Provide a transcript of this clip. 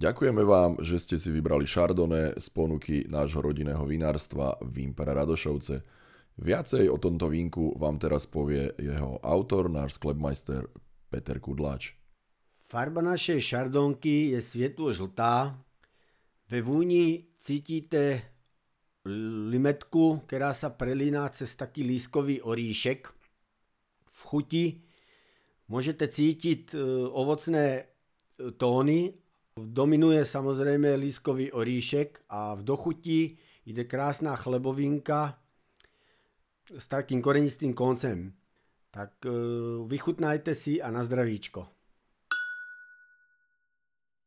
Ďakujeme vám, že ste si vybrali Chardonnay z ponuky nášho rodinného vinárstva Vimpera Radošovce. Viacej o tomto vínku vám teraz povie jeho autor, náš sklepmajster Peter Kudláč. Farba našej šardonky je svietlo žltá. Ve vúni cítite limetku, ktorá sa prelíná cez taký lískový oríšek. V chuti môžete cítiť e, ovocné e, tóny Dominuje samozrejme lískový oríšek a v dochutí ide krásna chlebovinka s takým korenistým koncem. Tak e, vychutnajte si a na zdravíčko.